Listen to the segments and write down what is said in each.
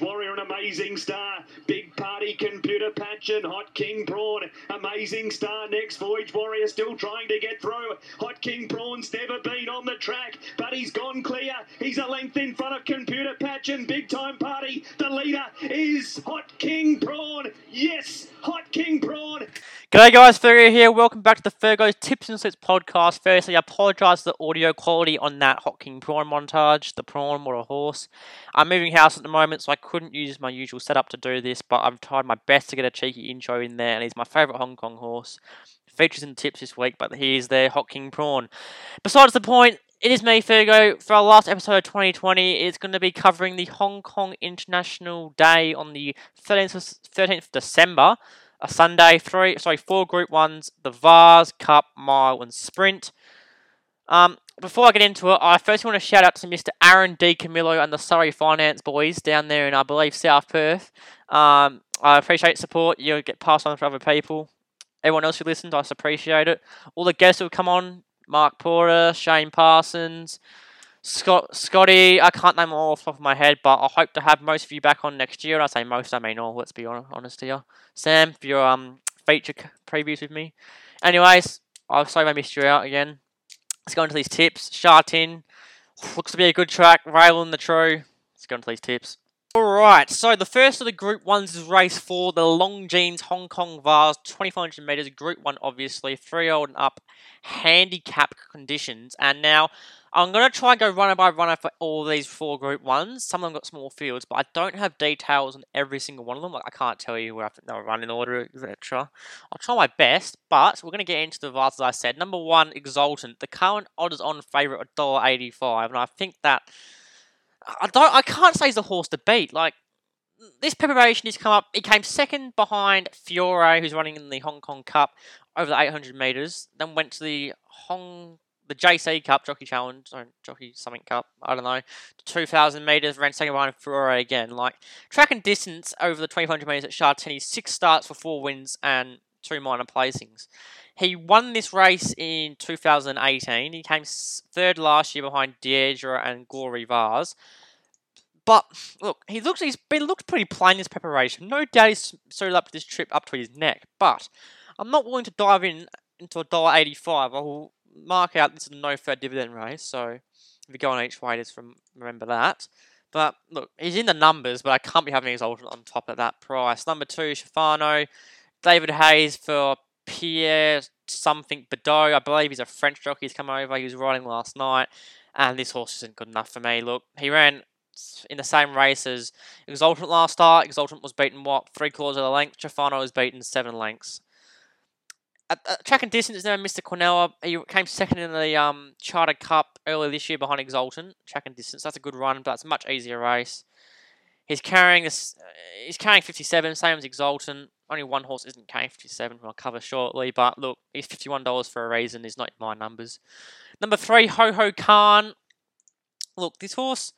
Warrior, an amazing star. Big Party Computer Patch and Hot King Prawn, amazing star. Next Voyage Warrior still trying to get through. Hot King Prawn's never been on the track, but he's gone clear. He's a length in front of Computer Patch and Big Time Party. The leader is Hot King Prawn. Yes, Hot King Prawn. G'day guys, Fergo here. Welcome back to the Fergo Tips and Slips podcast. Firstly, I apologise for the audio quality on that Hot King Prawn montage. The prawn, what a horse. I'm moving house at the moment, so I couldn't use my usual setup to do this, but I've tried my best to get a cheeky intro in there, and he's my favourite Hong Kong horse. Features the tips this week, but here's their Hot King Prawn. Besides the point, it is me, Fergo. For our last episode of 2020, it's going to be covering the Hong Kong International Day on the 13th of, 13th December a Sunday, three sorry, four group ones, the Vase, Cup, Mile, and Sprint. Um, before I get into it, I first want to shout out to Mr. Aaron D. Camillo and the Surrey Finance boys down there in, I believe, South Perth. Um, I appreciate support. You get passed on for other people. Everyone else who listened, I appreciate it. All the guests who come on, Mark Porter, Shane Parsons, Scott, Scotty, I can't name them all off the top of my head, but I hope to have most of you back on next year. I say most, I mean all. Let's be honest here. Sam, for your um feature previews with me. Anyways, I'm sorry I missed you out again. Let's go into these tips. Sha Tin looks to be a good track. Rail in the True. Let's go into these tips. Alright, so the first of the Group 1s is race 4, the Longines Hong Kong Vase, 2500 metres, Group 1 obviously, 3 old and up, handicap conditions. And now, I'm going to try and go runner by runner for all these four group ones. Some of them got small fields, but I don't have details on every single one of them. Like I can't tell you where they're running order, etc. I'll try my best, but we're going to get into the vases I said. Number one, Exultant. The current odds on favourite $1.85, and I think that I don't. I can't say he's the horse to beat. Like this preparation has come up. He came second behind Fiore, who's running in the Hong Kong Cup over the 800 meters. Then went to the Hong the JC Cup, Jockey Challenge, or Jockey Something Cup, I don't know, 2,000 metres, ran second behind Ferrari again. Like, track and distance over the 2,500 metres at Sha Tin, six starts for four wins and two minor placings. He won this race in 2018. He came third last year behind Deirdre and Glory Vase. But look, he looks he's been looked pretty plain in his preparation. No doubt he's suited up to this trip up to his neck. But I'm not willing to dive in into a dollar eighty five. I will mark out this is a no fair dividend race, so if you go on way, just remember that. But look, he's in the numbers, but I can't be having his on top of that price. Number two, Shafano. David Hayes for Pierre something Boudot. I believe he's a French jockey. He's come over. He was riding last night, and this horse isn't good enough for me. Look, he ran in the same race as Exultant last start. Exultant was beaten what three quarters of the length. Shafano was beaten seven lengths track and distance now, Mr. Cornell. He came second in the um, Chater Cup earlier this year behind Exultant. Track and distance, that's a good run, but it's a much easier race. He's carrying this. Uh, carrying 57, same as Exultant. Only one horse isn't carrying 57. I'll cover shortly, but look, he's $51 for a reason. He's not my numbers. Number three, Ho Ho Khan. Look, this horse.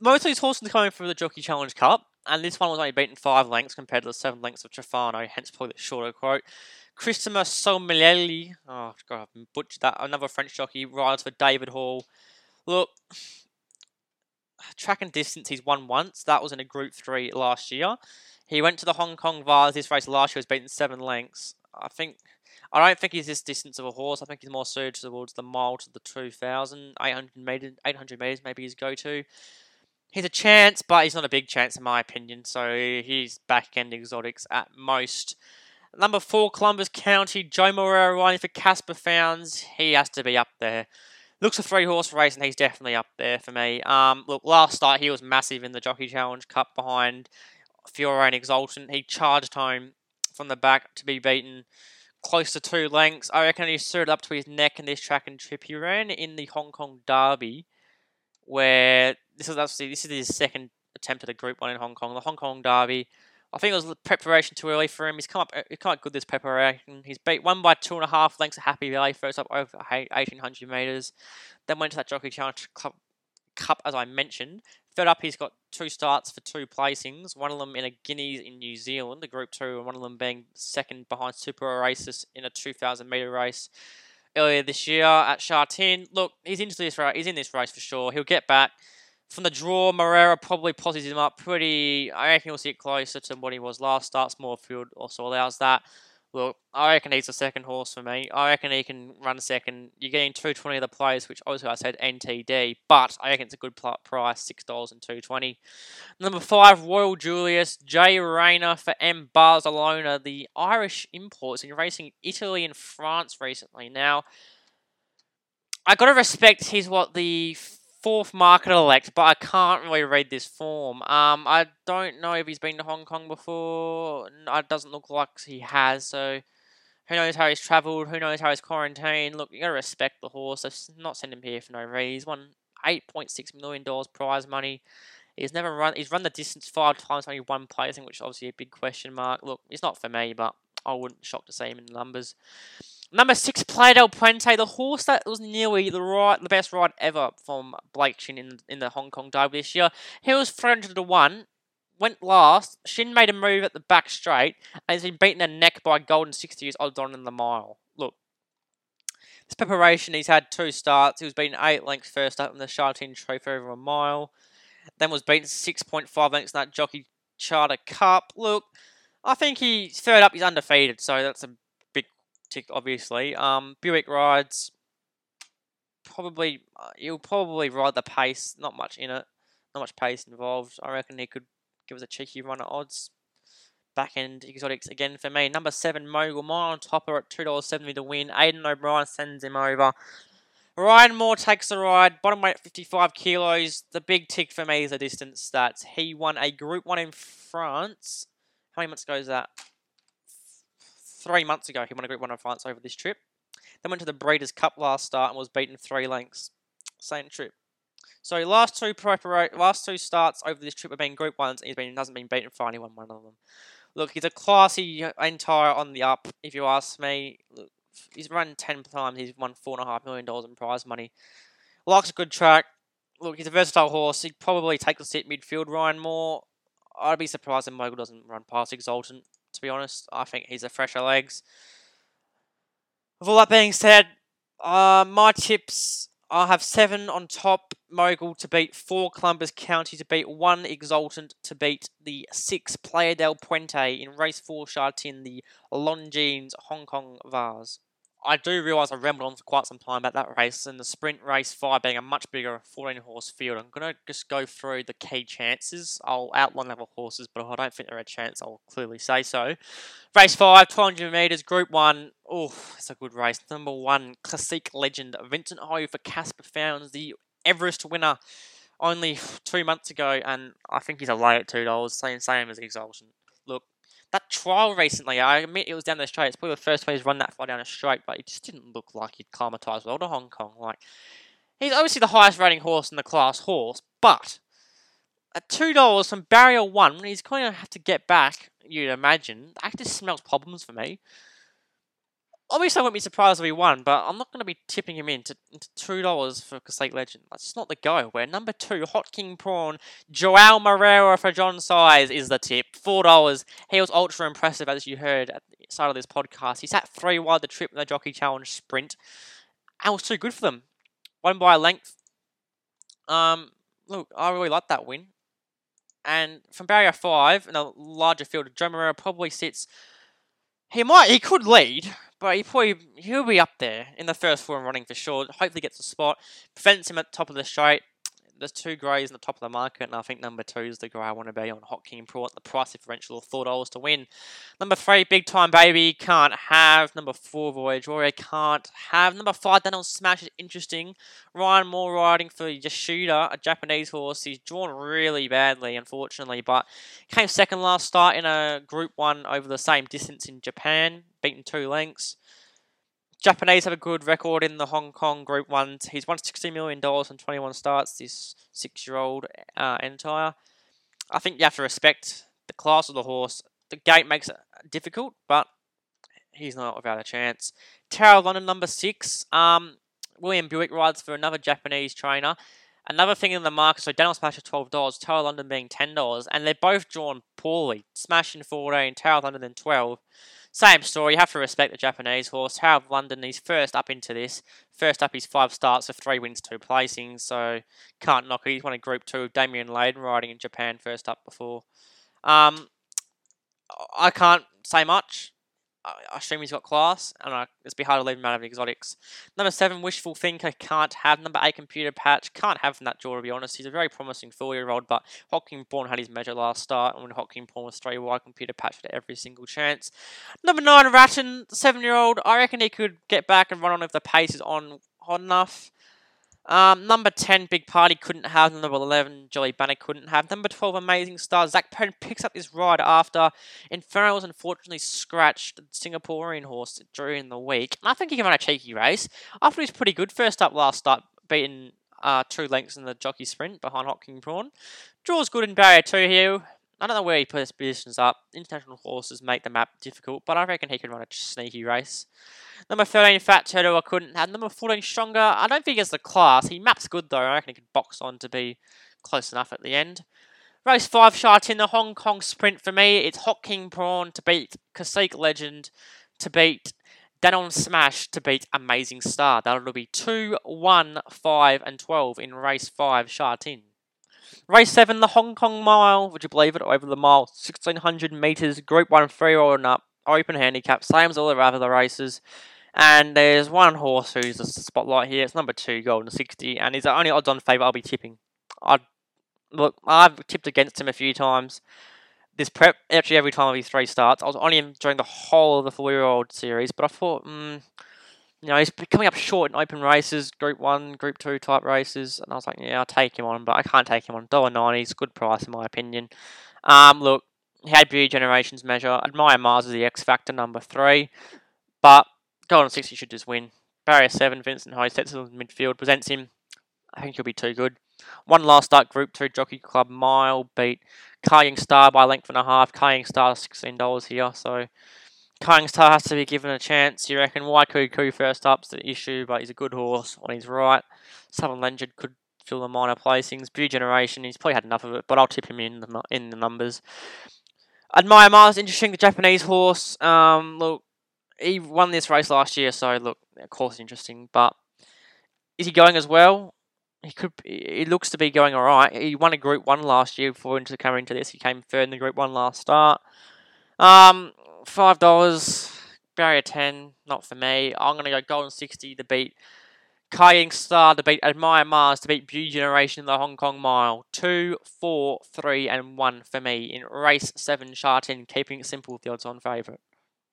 Most of these horses are coming from the Jockey Challenge Cup, and this one was only beaten five lengths compared to the seven lengths of Trafano, hence probably the shorter quote. Christopher Sommelier, oh god, I've butchered that. Another French jockey rides for David Hall. Look, track and distance, he's won once. That was in a Group Three last year. He went to the Hong Kong Vase. This race last year was beaten seven lengths. I think. I don't think he's this distance of a horse. I think he's more suited towards the mile to the 2,000, 800 meters, 800 meters maybe his go-to. He's a chance, but he's not a big chance in my opinion. So he's back end exotics at most. Number four, Columbus County, Joe Moreira riding for Caspar Fownes. He has to be up there. Looks a three horse race, and he's definitely up there for me. Um, look, last start he was massive in the Jockey Challenge Cup behind Fiore and Exultant. He charged home from the back to be beaten close to two lengths. I reckon he suited up to his neck in this track and trip. He ran in the Hong Kong Derby, where this is obviously this is his second attempt at a Group One in Hong Kong. The Hong Kong Derby I think it was preparation too early for him. He's come up, uh, he's come up good this preparation. He's beat one by two and a half lengths of Happy Valley, first up over 1800 metres. Then went to that Jockey Challenge Cup, Cup, as I mentioned. Third up, he's got two starts for two placings. One of them in a Guineas in New Zealand, a Group 2, and one of them being second behind Super Oasis in a 2,000 metre race earlier this year at Sha Tin. Look, he's into this race. He's in this race for sure. He'll get back From the draw, Moreira probably posses him up pretty. I reckon he'll sit closer to what he was last start. Smallfield also allows that. Look, I reckon he's the second horse for me. I reckon he can run second. You're getting 220 of the players, which obviously I said NTD, but I reckon it's a good price, $6 and 220 Number five, Royal Julius, Jay Rayner for M. Barcelona, the Irish imports in racing Italy and France recently. Now, I gotta respect he's what the fourth market elect, but I can't really read this form. Um, I don't know if he's been to Hong Kong before. It doesn't look like he has. So, who knows how he's travelled? Who knows how he's quarantined? Look, you gotta respect the horse. I've not sent him here for no reason. He's won eight point six million dollars prize money. He's never run. He's run the distance five times, only one placing, which is obviously a big question mark. Look, it's not for me, but I wouldn't shock to see him in numbers. Number six, del Puente, the horse that was nearly the right, the best ride ever from Blake Shinn in, in the Hong Kong Derby this year. He was 300 to 1, went last. Shinn made a move at the back straight, and he's been beaten a neck by Golden 60 years odds on in the mile. Look, this preparation, he's had two starts. He was beaten 8 lengths first up in the Charlton Trophy over a mile. Then was beaten 6.5 lengths in that Jockey Charter Cup. Look, I think he's third up, he's undefeated, so that's a tick, obviously. Um, Buick rides. Probably, uh, he'll probably ride the pace. Not much in it. Not much pace involved. I reckon he could give us a cheeky run at odds. Back end exotics again for me. Number seven, Mogul Mile on topper at $2.70 to win. Aidan O'Brien sends him over. Ryan Moore takes the ride. Bottom weight 55 kilos. The big tick for me is the distance stats. He won a Group 1 in France. How many months ago is that? Three months ago, he won a Group 1 in France over this trip. Then went to the Breeders' Cup last start and was beaten three lengths. Same trip. So last two prepara- last two starts over this trip have been Group 1s and he's been, hasn't been beaten for anyone, one of them. Look, he's a classy entire on the up, if you ask me. Look, he's run 10 times, he's won $4.5 million in prize money. Likes a good track. Look, he's a versatile horse. He'd probably take the seat midfield, Ryan Moore. I'd be surprised if Mogul doesn't run past Exultant to be honest. I think he's a fresher legs. With all that being said, uh, my tips I have seven on top, Mogul to beat four Columbus County to beat one Exultant to beat the six Playa del Puente in race four Sha Tin, the Longines Hong Kong Vase. I do realise I rambled on for quite some time about that race and the sprint race five being a much bigger 14 horse field. I'm going to just go through the key chances. I'll outline other horses, but if I don't think they're a chance, I'll clearly say so. Race five, 200 metres, group one. Oh, it's a good race. Number one, Classic Legend. Vincent Ho for Caspar Fownes, the Everest winner only two months ago, and I think he's a lay at $2, same, same as Exultant. That trial recently, I admit it was down the straight. It's probably the first time he's run that far down a straight, but it just didn't look like he'd climatised well to Hong Kong. Like he's obviously the highest rating horse in the class horse, but at two dollars from barrier one, when he's going to have to get back. You'd imagine that just smells problems for me obviously I wouldn't be surprised if he won, but I'm not going to be tipping him into, into two dollars for Classique Legend. That's not the go. Where number two, Hot King Prawn, Joao Moreira for John Size is the tip. Four dollars. He was ultra impressive, as you heard at the start of this podcast. He sat three wide the trip in the Jockey Challenge sprint. And was too good for them. Won by a length. Um, look, I really like that win. And from barrier five, in a larger field, Joe Moreira probably sits. He might, he could lead, but he probably he'll be up there in the first four and running for sure. Hopefully gets a spot, prevents him at the top of the straight. There's two greys in the top of the market, and I think number two is the grey I want to be on Hot King Prawn at the price differential of four dollars to win. Number three, Big Time Baby can't have. Number four, Voyage Warrior can't have. Number five, Danon Smash is interesting. Ryan Moore riding for Yasuda, a Japanese horse. He's drawn really badly, unfortunately, but came second last start in a Group One over the same distance in Japan, beaten two lengths. Japanese have a good record in the Hong Kong Group Ones. He's won $60 million in 21 starts, this six year old uh, entire. I think you have to respect the class of the horse. The gate makes it difficult, but he's not without a chance. Tower of London, number six. Um, William Buick rides for another Japanese trainer. Another thing in the market, so Danon Smash at $12, Tower London being $10, and they're both drawn poorly. Smash in 14, Tower London in 12. Same story, you have to respect the Japanese horse. How London, he's first up into this. First up, he's five starts for three wins, two placings, so can't knock it. He's won a Group 2 with Damian Layden riding in Japan first up before. Um, I can't say much. I assume he's got class, and I, it's be hard to leave him out of exotics. Number seven, Wishful Thinker, can't have. Number eight, Computer Patch, can't have from that draw, to be honest. He's a very promising four-year-old, but Hot King Prawn had his measure last start, and when Hot King Prawn was three wide, Computer Patch had every single chance. Number nine, Rattan, seven-year-old, I reckon he could get back and run on if the pace is on hot enough. Um, number 10, Big Party couldn't have. Number 11, Jolly Banner couldn't have. Number 12, Amazing Star. Zac Purton picks up this ride after Inferno was unfortunately scratched Singaporean horse during the week. And I think he can run a cheeky race. I thought he was pretty good first up last start, beating uh, two lengths in the jockey sprint behind Hot King Prawn. Draws good in barrier two here. I don't know where he puts positions up. International horses make the map difficult, but I reckon he can run a sneaky race. Number 13, Fat Turtle, I couldn't have. Number 14, Stronger. I don't think has the class. He maps good, though. I reckon he could box on to be close enough at the end. Race 5, Sha Tin, the Hong Kong sprint for me. It's Hot King Prawn to beat Classique Legend, to beat Danon Smash, to beat Amazing Star. That'll be 2, 1, 5, and 12 in race 5, Sha Tin. Race 7, the Hong Kong Mile, would you believe it, over the mile, 1600 metres, Group 1 free rolling up, open handicap, same as all the other races. And there's one horse who's the spotlight here, it's number 2, Golden 60, and he's the only odds on favourite I'll be tipping. I'd, look, I've tipped against him a few times. This prep, actually every time of his three starts, I was only enjoying the whole of the four-year-old series, but I thought, mm, you know, he's coming up short in open races, Group 1, Group 2 type races, and I was like, yeah, I'll take him on, but I can't take him on. $1.90 is a good price in my opinion. Um, look, he had Beauty Generations measure. Admire Mars is the X Factor number 3, but Golden 60 should just win. Barrier 7, Vincent Ho sets him in midfield, presents him. I think he'll be too good. One last start, Group 2 Jockey Club Mile beat Kaying Star by length and a half. Kaying Star $16 here, so Star has to be given a chance. You reckon Waikuku first up's the issue, but he's a good horse on his right. Southern Legend could fill the minor placings. Blue Generation, he's probably had enough of it, but I'll tip him in the in the numbers. Admire Mars, interesting. The Japanese horse. Um, look, he won this race last year, so look, of course, interesting. But is he going as well? He could. He looks to be going all right. He won a Group One last year before into coming into this. He came third in the Group One last start. Um, five dollars. Barrier ten, not for me. I'm gonna go Golden sixty to beat Kai Kaying Star to beat Admire Mars to beat Beauty Generation in the Hong Kong Mile. Two, four, three, and one for me in race seven. Sha Tin, keeping it simple with the odds-on favourite.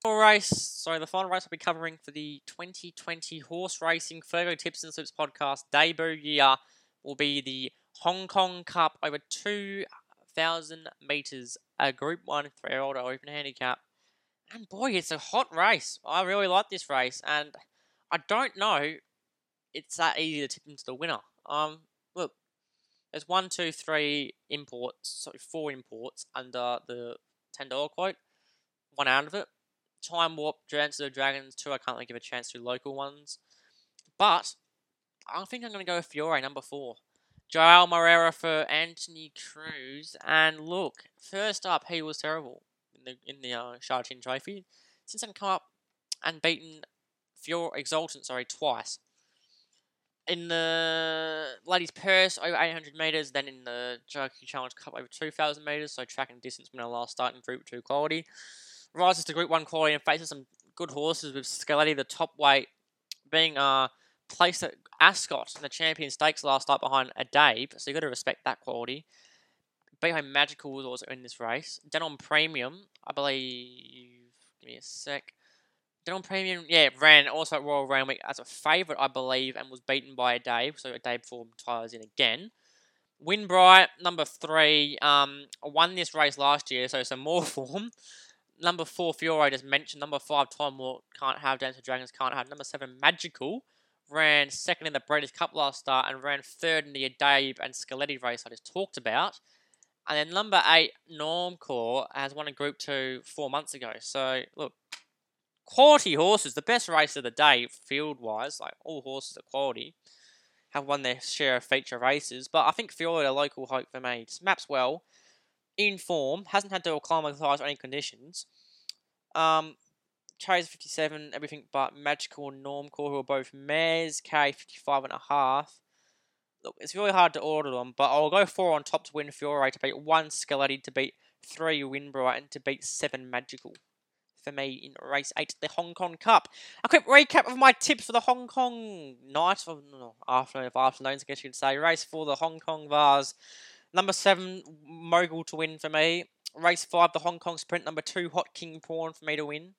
Final race, sorry, the final race I'll be covering for the 2020 Horse Racing Fergo Tips and Slips podcast debut year will be the Hong Kong Cup over 2,000 metres, a Group 1 three-year-old open handicap. And boy, it's a hot race. I really like this race, and I don't know it's that easy to tip into the winner. Um, look, there's one, two, three imports, sorry, four imports under the ten dollar quote. One out of it. Time Warp, Dance of the Dragons, two I can't really give a chance to local ones. But I think I'm going to go with Fiore, number four. Joel Moreira for Anthony Cruz. And look, first up, he was terrible in the in the uh, Trophy. Since I've come up and beaten Fiore Exultant, sorry, twice. In the Ladies Purse, over 800 metres, then in the Jockey Challenge Cup, over 2,000 metres, so track and distance when I last start in Group 2 quality. Rises to Group 1 quality and faces some good horses with Skalleti, the top weight, being uh, placed at Ascot in the Champion Stakes last night behind Addeybb, so you've got to respect that quality. Behind Magical was also in this race. Danon Premium, I believe. Give me a sec. Danon Premium, yeah, ran also at Royal Randwick as a favourite, I believe, and was beaten by a day. so a day before tires in again. Win Bright, number three, um, won this race last year, so some more form. Number four, Fiore, just mentioned. Number five, Time Warp, can't have. Dance of Dragons, can't have. Number seven, Magical, ran second in the Breeders' Cup last start and ran third in the Addeybb and Skalleti race I just talked about. And then number eight, Normcore, has won a Group 2 four months ago. So, look, quality horses, the best race of the day, field wise, like all horses are quality, have won their share of feature races. But I think Fiore, a local hope for me, just maps well, in form, hasn't had to acclimatise any conditions. Um, Carries 57, everything but Magical Normcore, who are both mares, carry 55 and a half. It's really hard to order them, but I'll go four on top to win Fiore, to beat one Skalleti, to beat three Winbrow, and to beat seven Magical. For me in race eight, the Hong Kong Cup. A quick recap of my tips for the Hong Kong night, or no, afternoon, of afternoons, I guess you could say. Race four, the Hong Kong Vase. Number seven, Mogul to win for me. Race five, the Hong Kong Sprint. Number two, Hot King Prawn for me to win.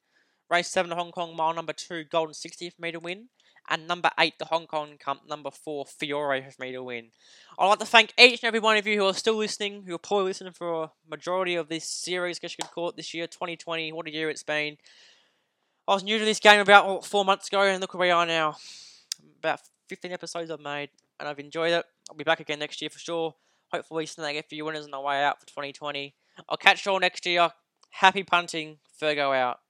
Race 7, the Hong Kong Mile, number 2, Golden 60 for me to win. And number 8, the Hong Kong Cup, number 4, Fiore for me to win. I'd like to thank each and every one of you who are still listening, who are probably listening for a majority of this series, guess you could call it this year, 2020. What a year it's been. I was new to this game about what, four months ago, and look where we are now. About 15 episodes I've made, and I've enjoyed it. I'll be back again next year for sure. Hopefully, snag a few winners on the way out for 2020. I'll catch you all next year. Happy punting. Fergo out.